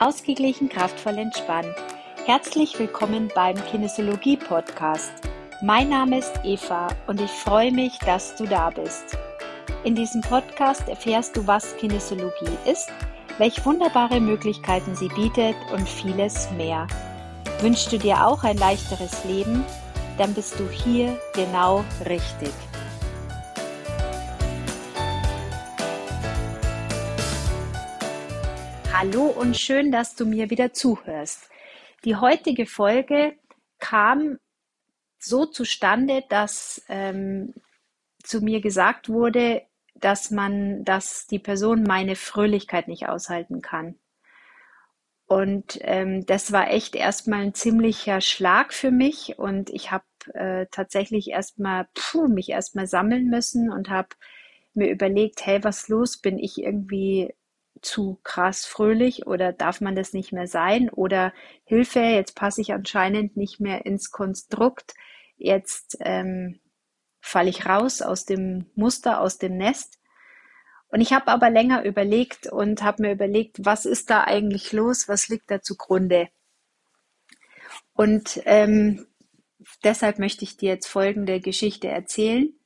Ausgeglichen, kraftvoll, entspannt. Herzlich willkommen beim Kinesiologie Podcast. Mein Name ist Eva und ich freue mich, dass du da bist. In diesem Podcast erfährst du, was Kinesiologie ist, welche wunderbare Möglichkeiten sie bietet und vieles mehr. Wünschst du dir auch ein leichteres Leben? Dann bist du hier genau richtig. Hallo und schön, dass du mir wieder zuhörst. Die heutige Folge kam so zustande, dass ähm, zu mir gesagt wurde, dass man, dass die Person meine Fröhlichkeit nicht aushalten kann. Und ähm, das war echt erstmal ein ziemlicher Schlag für mich und ich habe äh, tatsächlich erstmal mich erstmal sammeln müssen und habe mir überlegt, hey, was los? Bin ich irgendwie zu krass fröhlich oder darf man das nicht mehr sein oder Hilfe, jetzt passe ich anscheinend nicht mehr ins Konstrukt, jetzt ähm, falle ich raus aus dem Muster, aus dem Nest. Und ich habe aber länger überlegt und habe mir überlegt, was ist da eigentlich los, was liegt da zugrunde. Und ähm, deshalb möchte ich dir jetzt folgende Geschichte erzählen.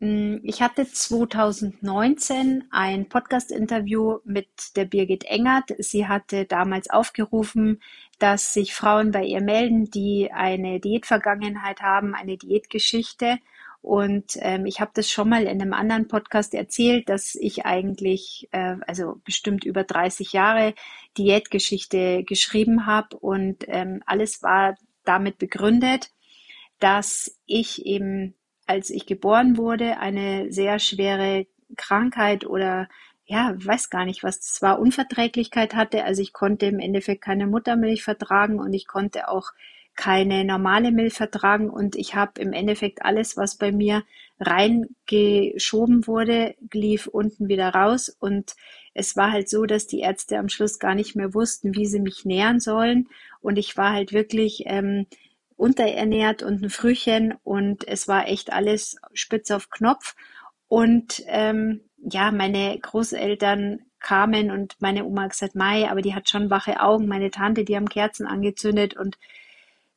Hm, ich hatte 2019 ein Podcast-Interview mit der Birgit Engert. Sie hatte damals aufgerufen, dass sich Frauen bei ihr melden, die eine Diätvergangenheit haben, eine Diätgeschichte. Und ähm, ich habe das schon mal in einem anderen Podcast erzählt, dass ich eigentlich, äh, also bestimmt über 30 Jahre Diätgeschichte geschrieben habe. Und ähm, alles war damit begründet, dass ich eben als ich geboren wurde, eine sehr schwere Krankheit oder ja, weiß gar nicht, was das war, Unverträglichkeit hatte. Also ich konnte im Endeffekt keine Muttermilch vertragen und ich konnte auch keine normale Milch vertragen. Und ich habe im Endeffekt alles, was bei mir reingeschoben wurde, lief unten wieder raus. Und es war halt so, dass die Ärzte am Schluss gar nicht mehr wussten, wie sie mich nähern sollen. Und ich war halt wirklich ähm, unterernährt und ein Frühchen und es war echt alles spitz auf Knopf. Und ähm, ja, meine Großeltern kamen und meine Oma hat gesagt, Mai, aber die hat schon wache Augen, meine Tante, die haben Kerzen angezündet und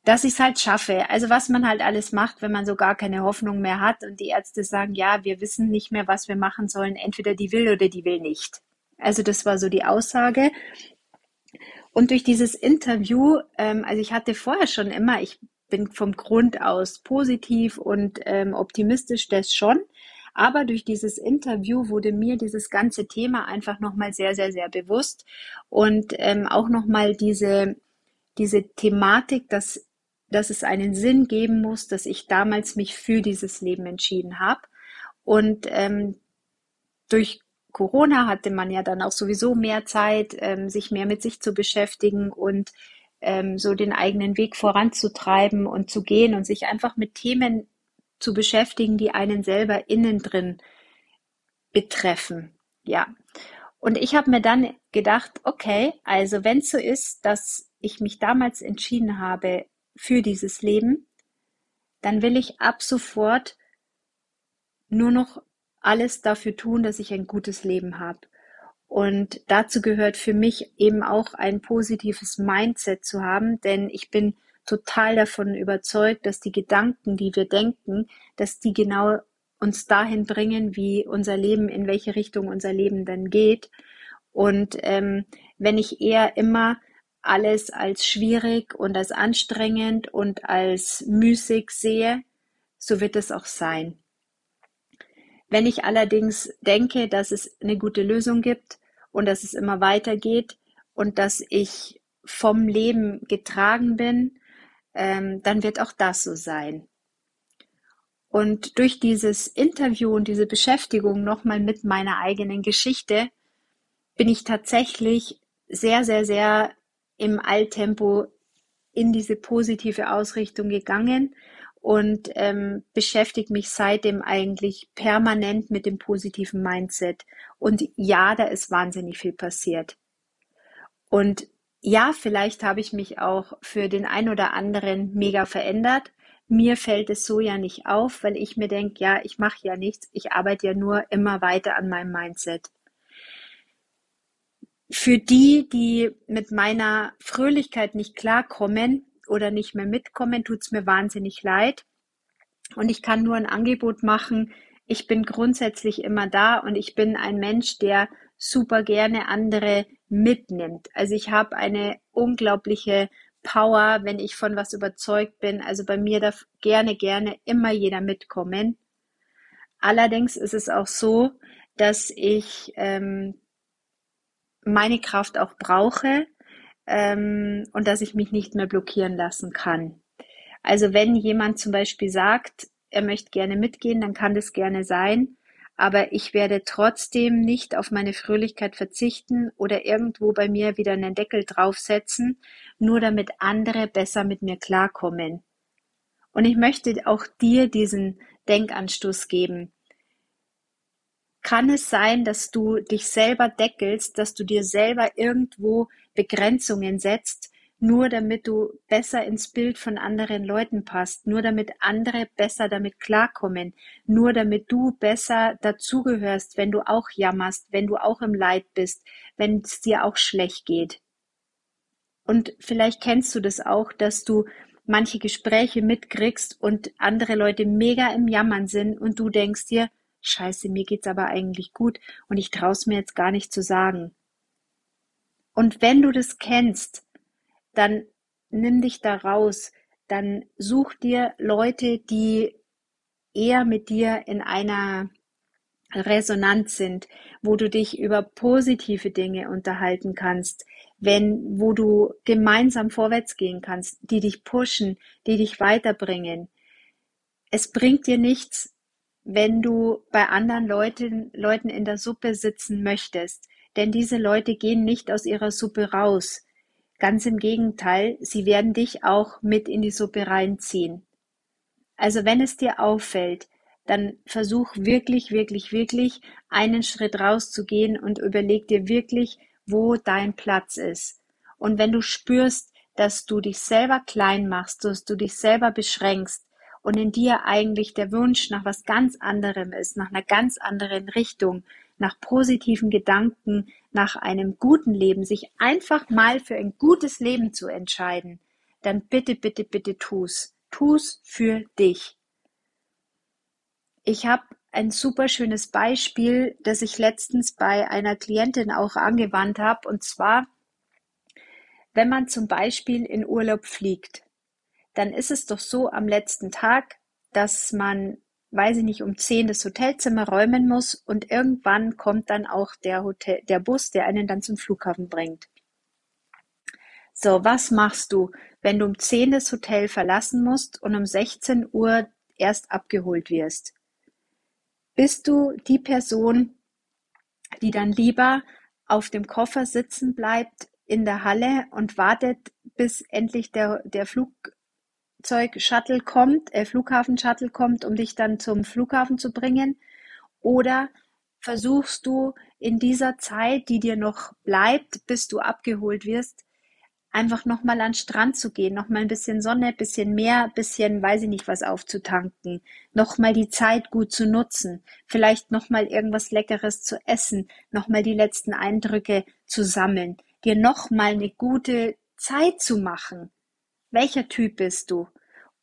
dass ich es halt schaffe. Also was man halt alles macht, wenn man so gar keine Hoffnung mehr hat und die Ärzte sagen, ja, wir wissen nicht mehr, was wir machen sollen, entweder die will oder die will nicht. Also das war so die Aussage. Und durch dieses Interview, ähm, also ich hatte vorher schon immer, ich bin vom Grund aus positiv und ähm, optimistisch, das schon. Aber durch dieses Interview wurde mir dieses ganze Thema einfach nochmal sehr, sehr, sehr bewusst und ähm, auch nochmal diese, diese Thematik, dass, dass es einen Sinn geben muss, dass ich damals mich für dieses Leben entschieden habe. Und ähm, durch Corona hatte man ja dann auch sowieso mehr Zeit, ähm, sich mehr mit sich zu beschäftigen und ähm, so den eigenen Weg voranzutreiben und zu gehen und sich einfach mit Themen zu beschäftigen, die einen selber innen drin betreffen. Ja. Und ich habe mir dann gedacht, okay, also wenn es so ist, dass ich mich damals entschieden habe für dieses Leben, dann will ich ab sofort nur noch alles dafür tun, dass ich ein gutes Leben habe. Und dazu gehört für mich eben auch ein positives Mindset zu haben, denn ich bin total davon überzeugt, dass die Gedanken, die wir denken, dass die genau uns dahin bringen, wie unser Leben, in welche Richtung unser Leben dann geht. Und ähm, wenn ich eher immer alles als schwierig und als anstrengend und als müßig sehe, so wird es auch sein. Wenn ich allerdings denke, dass es eine gute Lösung gibt und dass es immer weitergeht und dass ich vom Leben getragen bin, ähm, dann wird auch das so sein. Und durch dieses Interview und diese Beschäftigung nochmal mit meiner eigenen Geschichte bin ich tatsächlich sehr, sehr, sehr im Alltempo in diese positive Ausrichtung gegangen und ähm, beschäftige mich seitdem eigentlich permanent mit dem positiven Mindset. Und ja, da ist wahnsinnig viel passiert. Und ja, vielleicht habe ich mich auch für den einen oder anderen mega verändert. Mir fällt es so ja nicht auf, weil ich mir denke, ja, ich mache ja nichts, ich arbeite ja nur immer weiter an meinem Mindset. für die, die mit meiner Fröhlichkeit nicht klarkommen oder nicht mehr mitkommen, tut's mir wahnsinnig leid. Und ich kann nur ein Angebot machen. Ich bin grundsätzlich immer da und ich bin ein Mensch, der super gerne andere mitnimmt. Also ich habe eine unglaubliche Power, wenn ich von was überzeugt bin. Also bei mir darf gerne, gerne immer jeder mitkommen. Allerdings ist es auch so, dass ich ähm, meine Kraft auch brauche ähm, und dass ich mich nicht mehr blockieren lassen kann. Also wenn jemand zum Beispiel sagt, er möchte gerne mitgehen, dann kann das gerne sein, aber ich werde trotzdem nicht auf meine Fröhlichkeit verzichten oder irgendwo bei mir wieder einen Deckel draufsetzen, nur damit andere besser mit mir klarkommen. Und ich möchte auch dir diesen Denkanstoß geben. Kann es sein, dass du dich selber deckelst, dass du dir selber irgendwo Begrenzungen setzt, nur damit du besser ins Bild von anderen Leuten passt, nur damit andere besser damit klarkommen, nur damit du besser dazugehörst, wenn du auch jammerst, wenn du auch im Leid bist, wenn es dir auch schlecht geht. Und vielleicht kennst du das auch, dass du manche Gespräche mitkriegst und andere Leute mega im Jammern sind und du denkst dir, scheiße, mir geht's aber eigentlich gut und ich traue mir jetzt gar nicht zu sagen. Und wenn du das kennst, dann nimm dich da raus, dann such dir Leute, die eher mit dir in einer Resonanz sind, wo du dich über positive Dinge unterhalten kannst, wenn, wo du gemeinsam vorwärts gehen kannst, die dich pushen, die dich weiterbringen. Es bringt dir nichts, wenn du bei anderen Leuten, Leuten in der Suppe sitzen möchtest, denn diese Leute gehen nicht aus ihrer Suppe raus. Ganz im Gegenteil, sie werden dich auch mit in die Suppe reinziehen. Also wenn es dir auffällt, dann versuch wirklich, wirklich, wirklich einen Schritt rauszugehen und überleg dir wirklich, wo dein Platz ist. Und wenn du spürst, dass du dich selber klein machst, dass du dich selber beschränkst und in dir eigentlich der Wunsch nach was ganz anderem ist, nach einer ganz anderen Richtung, nach positiven Gedanken, nach einem guten Leben, sich einfach mal für ein gutes Leben zu entscheiden, dann bitte, bitte, bitte tu's. Tu's für dich. Ich habe ein super schönes Beispiel, das ich letztens bei einer Klientin auch angewandt habe, und zwar, wenn man zum Beispiel in Urlaub fliegt, dann ist es doch so am letzten Tag, dass man weiß ich nicht, um zehn das Hotelzimmer räumen muss und irgendwann kommt dann auch der Hotel, der Bus, der einen dann zum Flughafen bringt. So, was machst du, wenn du um zehn das Hotel verlassen musst und um 16 Uhr erst abgeholt wirst? Bist du die Person, die dann lieber auf dem Koffer sitzen bleibt in der Halle und wartet, bis endlich der, der Flug Flugzeug-Shuttle kommt, äh, Flughafen-Shuttle kommt, um dich dann zum Flughafen zu bringen? Oder versuchst du in dieser Zeit, die dir noch bleibt, bis du abgeholt wirst, einfach nochmal an den Strand zu gehen, nochmal ein bisschen Sonne, bisschen mehr, bisschen, weiß ich nicht was aufzutanken, nochmal die Zeit gut zu nutzen, vielleicht nochmal irgendwas Leckeres zu essen, nochmal die letzten Eindrücke zu sammeln, dir nochmal eine gute Zeit zu machen welcher Typ bist du?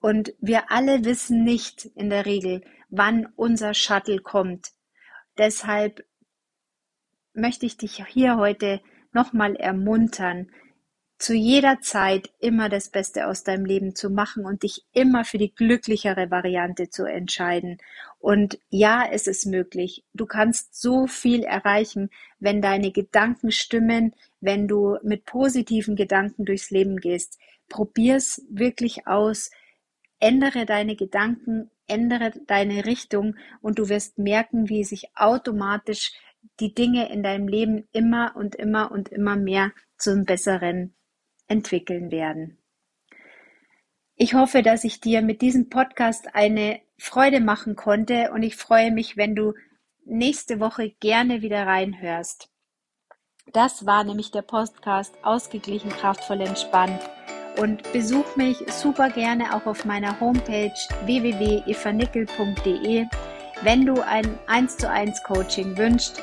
Und wir alle wissen nicht in der Regel, wann unser Shuttle kommt. Deshalb möchte ich dich hier heute nochmal ermuntern, zu jeder Zeit immer das Beste aus deinem Leben zu machen und dich immer für die glücklichere Variante zu entscheiden. Und ja, es ist möglich. Du kannst so viel erreichen, wenn deine Gedanken stimmen, wenn du mit positiven Gedanken durchs Leben gehst. Probier's wirklich aus, ändere deine Gedanken, ändere deine Richtung und du wirst merken, wie sich automatisch die Dinge in deinem Leben immer und immer und immer mehr zum Besseren entwickeln werden. Ich hoffe, dass ich dir mit diesem Podcast eine Freude machen konnte und ich freue mich, wenn du nächste Woche gerne wieder reinhörst. Das war nämlich der Podcast Ausgeglichen, kraftvoll, entspannt und besuch mich super gerne auch auf meiner Homepage www.evanickel.de. Wenn du ein 1 zu 1 Coaching wünschst,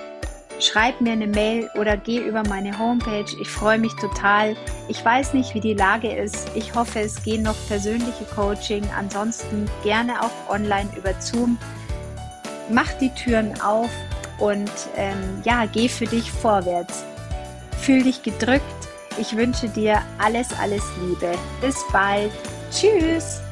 schreib mir eine Mail oder geh über meine Homepage. Ich freue mich total. Ich weiß nicht, wie die Lage ist. Ich hoffe, es gehen noch persönliche Coaching. Ansonsten gerne auch online über Zoom. Mach die Türen auf und ähm, ja, geh für dich vorwärts. Fühl dich gedrückt. Ich wünsche dir alles, alles Liebe. Bis bald. Tschüss.